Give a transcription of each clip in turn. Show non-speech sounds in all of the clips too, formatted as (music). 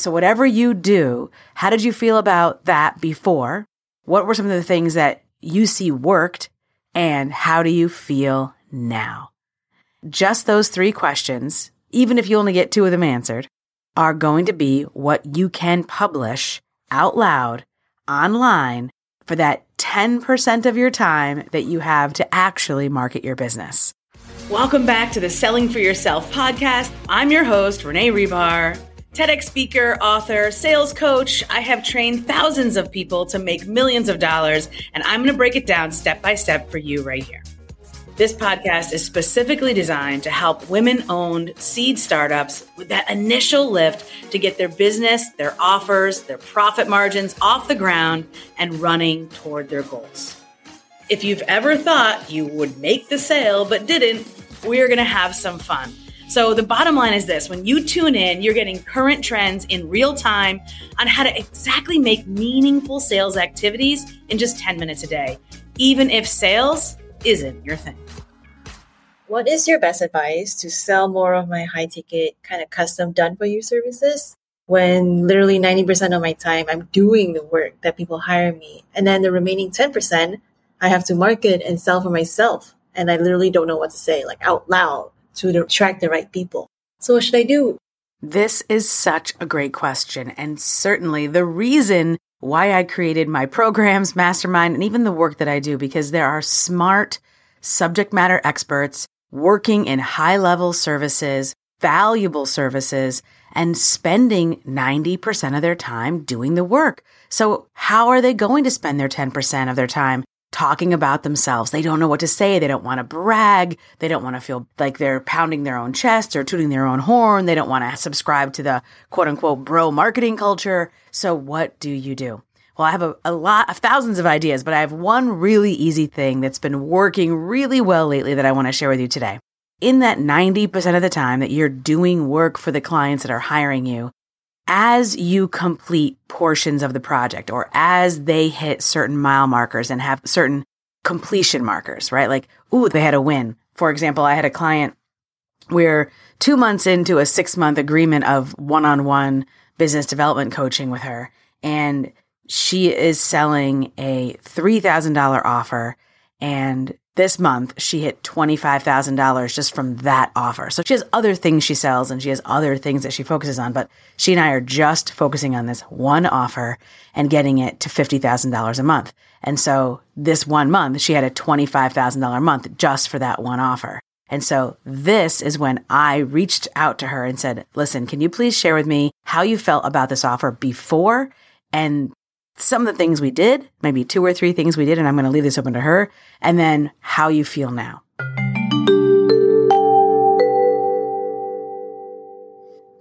So, whatever you do, how did you feel about that before? What were some of the things that you see worked? And how do you feel now? Just those three questions, even if you only get two of them answered, are going to be what you can publish out loud online for that 10% of your time that you have to actually market your business. Welcome back to the Selling for Yourself podcast. I'm your host, Renee Hribar. TEDx speaker, author, sales coach. I have trained thousands of people to make millions of dollars, and I'm going to break it down step by step for you right here. This podcast is specifically designed to help women owned seed startups with that initial lift to get their business, their offers, their profit margins off the ground and running toward their goals. If you've ever thought you would make the sale but didn't, we're going to have some fun. So the bottom line is this when you tune in, you're getting current trends in real time on how to exactly make meaningful sales activities in just 10 minutes a day, even if sales isn't your thing. What is your best advice to sell more of my high ticket, kind of custom done for you services when literally 90% of my time I'm doing the work that people hire me? And then the remaining 10%, I have to market and sell for myself. And I literally don't know what to say, like out loud to attract the right people. So what should I do? This is such a great question. And certainly the reason why I created my programs, mastermind, and even the work that I do, because there are smart subject matter experts working in high level services, valuable services, and spending 90% of their time doing the work. So how are they going to spend their 10% of their time talking about themselves. They don't know what to say. They don't want to brag. They don't want to feel like they're pounding their own chest or tooting their own horn. They don't want to subscribe to the quote unquote bro marketing culture. So what do you do? Well, I have a, a lot of thousands of ideas, but I have one really easy thing that's been working really well lately that I want to share with you today. In that 90% of the time that you're doing work for the clients that are hiring you, as you complete portions of the project or as they hit certain mile markers and have certain completion markers, right? Like, ooh, they had a win. For example, I had a client where two months into a six month agreement of one on one business development coaching with her, and she is selling a $3,000 offer and this month she hit $25,000 just from that offer. So she has other things she sells and she has other things that she focuses on, but she and I are just focusing on this one offer and getting it to $50,000 a month. And so this one month she had a $25,000 month just for that one offer. And so this is when I reached out to her and said, listen, can you please share with me how you felt about this offer before and some of the things we did, maybe two or three things we did, and I'm going to leave this open to her, and then how you feel now.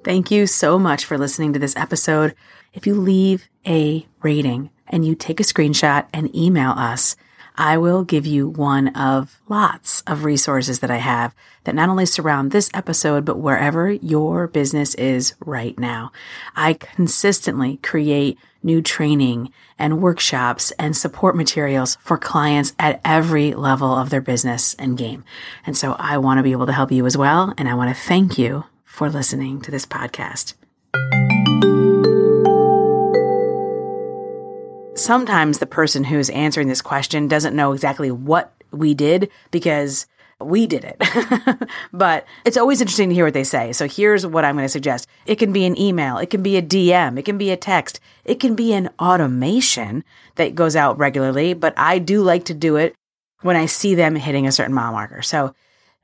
Thank you so much for listening to this episode. If you leave a rating and you take a screenshot and email us, I will give you one of lots of resources that I have that not only surround this episode, but wherever your business is right now. I consistently create new training and workshops and support materials for clients at every level of their business and game. And so I want to be able to help you as well. And I want to thank you for listening to this podcast. Sometimes the person who's answering this question doesn't know exactly what we did because we did it. (laughs) but it's always interesting to hear what they say. So here's what I'm going to suggest. It can be an email. It can be a DM. It can be a text. It can be an automation that goes out regularly, but I do like to do it when I see them hitting a certain mile marker. So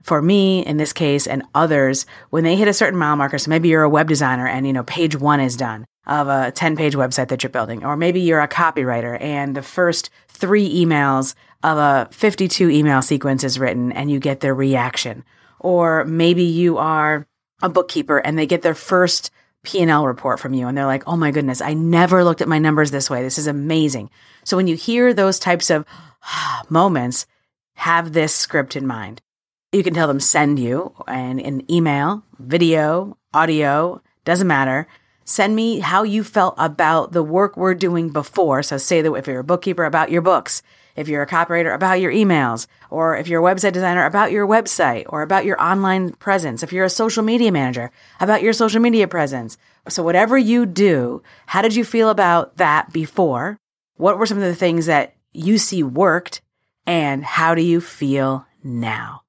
for me in this case and others, when they hit a certain mile marker, so maybe you're a web designer and you know page one is done of a 10 page website that you're building, or maybe you're a copywriter and the first three emails of a 52 email sequence is written and you get their reaction, or maybe you are a bookkeeper and they get their first P&L report from you and they're like, "Oh my goodness, I never looked at my numbers this way. This is amazing." So when you hear those types of ah, moments, have this script in mind you can tell them send you an, an email, video, audio, doesn't matter. Send me how you felt about the work we're doing before. So say that if you're a bookkeeper about your books If you're a copywriter, about your emails. Or if you're a website designer, about your website or about your online presence. If you're a social media manager, about your social media presence. So whatever you do, how did you feel about that before? What were some of the things that you see worked? And how do you feel now?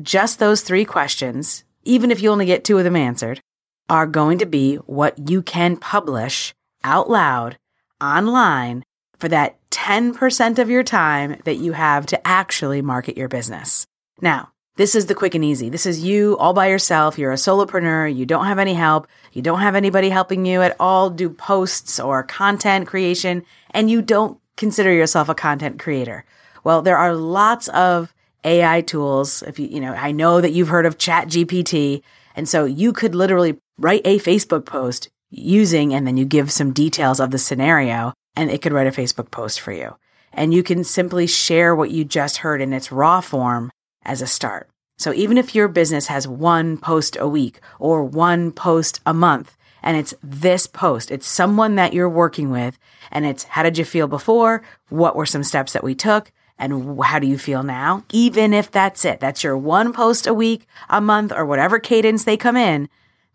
Just those three questions, even if you only get two of them answered, are going to be what you can publish out loud online for that 10% of your time that you have to actually market your business. Now, this is the quick and easy. This is you all by yourself. You're a solopreneur. You don't have any help. You don't have anybody helping you at all do posts or content creation, and you don't consider yourself a content creator. Well, there are lots of AI tools. If you, you know, I know that you've heard of Chat GPT. And so you could literally write a Facebook post using, and then you give some details of the scenario and it could write a Facebook post for you. And you can simply share what you just heard in its raw form as a start. So even if your business has one post a week or one post a month, and it's this post, it's someone that you're working with, and it's how did you feel before? What were some steps that we took? And how do you feel now? Even if that's it, that's your one post a week, a month, or whatever cadence they come in,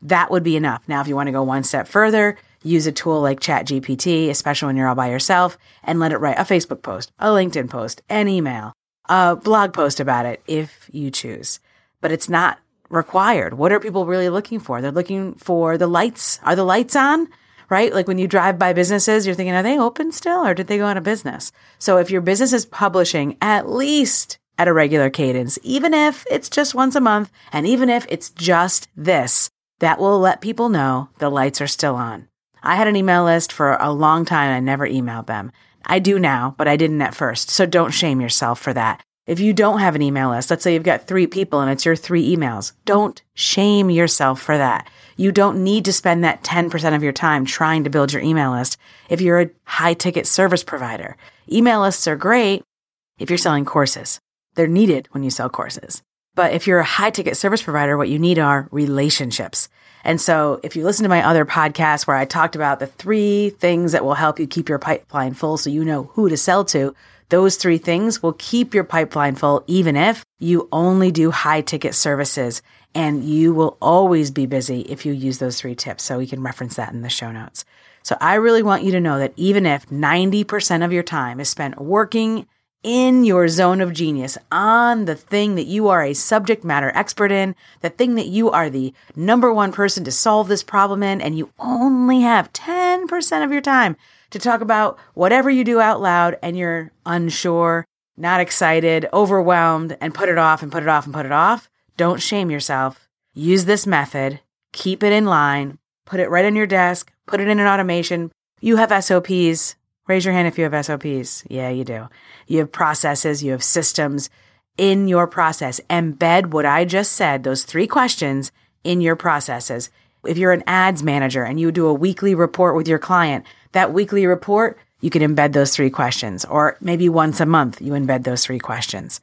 that would be enough. Now, if you want to go one step further, use a tool like ChatGPT, especially when you're all by yourself, and let it write a Facebook post, a LinkedIn post, an email, a blog post about it if you choose. But it's not required. What are people really looking for? They're looking for the lights. Are the lights on? Right? Like when you drive by businesses, you're thinking, are they open still or did they go out of business? So if your business is publishing at least at a regular cadence, even if it's just once a month and even if it's just this, that will let people know the lights are still on. I had an email list for a long time. I never emailed them. I do now, but I didn't at first. So don't shame yourself for that. If you don't have an email list, let's say you've got three people and it's your three emails, don't shame yourself for that. You don't need to spend that 10% of your time trying to build your email list if you're a high ticket service provider. Email lists are great if you're selling courses. They're needed when you sell courses. But if you're a high ticket service provider, what you need are relationships. And so if you listen to my other podcast where I talked about the three things that will help you keep your pipeline full so you know who to sell to, those three things will keep your pipeline full, even if you only do high ticket services. And you will always be busy if you use those three tips. So we can reference that in the show notes. So I really want you to know that even if 90% of your time is spent working in your zone of genius on the thing that you are a subject matter expert in, the thing that you are the number one person to solve this problem in, and you only have 10% of your time to talk about whatever you do out loud and you're unsure, not excited, overwhelmed, and put it off and put it off and put it off. Don't shame yourself. Use this method, keep it in line, put it right on your desk, put it in an automation. You have SOPs, Raise your hand if you have SOPs. Yeah, you do. You have processes, you have systems in your process. Embed what I just said, those three questions in your processes. If you're an ads manager and you do a weekly report with your client, that weekly report, you can embed those three questions. Or maybe once a month, you embed those three questions.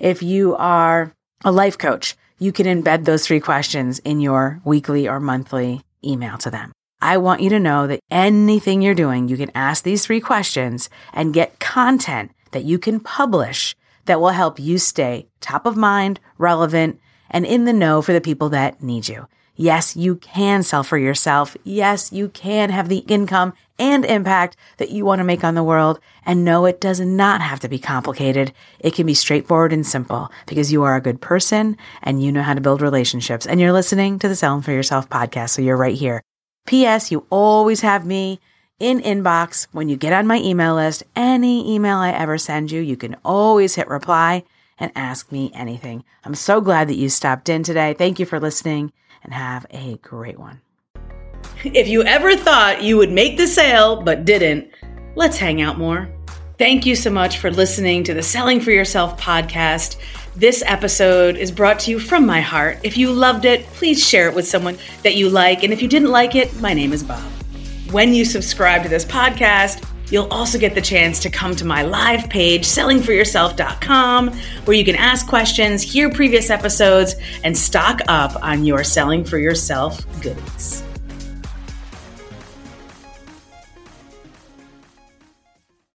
If you are a life coach, you can embed those three questions in your weekly or monthly email to them. I want you to know that anything you're doing, you can ask these three questions and get content that you can publish that will help you stay top of mind, relevant, and in the know for the people that need you. Yes, you can sell for yourself. Yes, you can have the income and impact that you want to make on the world. And no, it does not have to be complicated. It can be straightforward and simple because you are a good person and you know how to build relationships. And you're listening to the Selling for Yourself podcast. So you're right here. P.S. You always have me in inbox when you get on my email list. Any email I ever send you, you can always hit reply and ask me anything. I'm so glad that you stopped in today. Thank you for listening and have a great one. If you ever thought you would make the sale but didn't, let's hang out more. Thank you so much for listening to the Selling for Yourself podcast. This episode is brought to you from my heart. If you loved it, please share it with someone that you like. And if you didn't like it, my name is Bob. When you subscribe to this podcast, you'll also get the chance to come to my live page, sellingforyourself.com, where you can ask questions, hear previous episodes, and stock up on your Selling for Yourself goodies.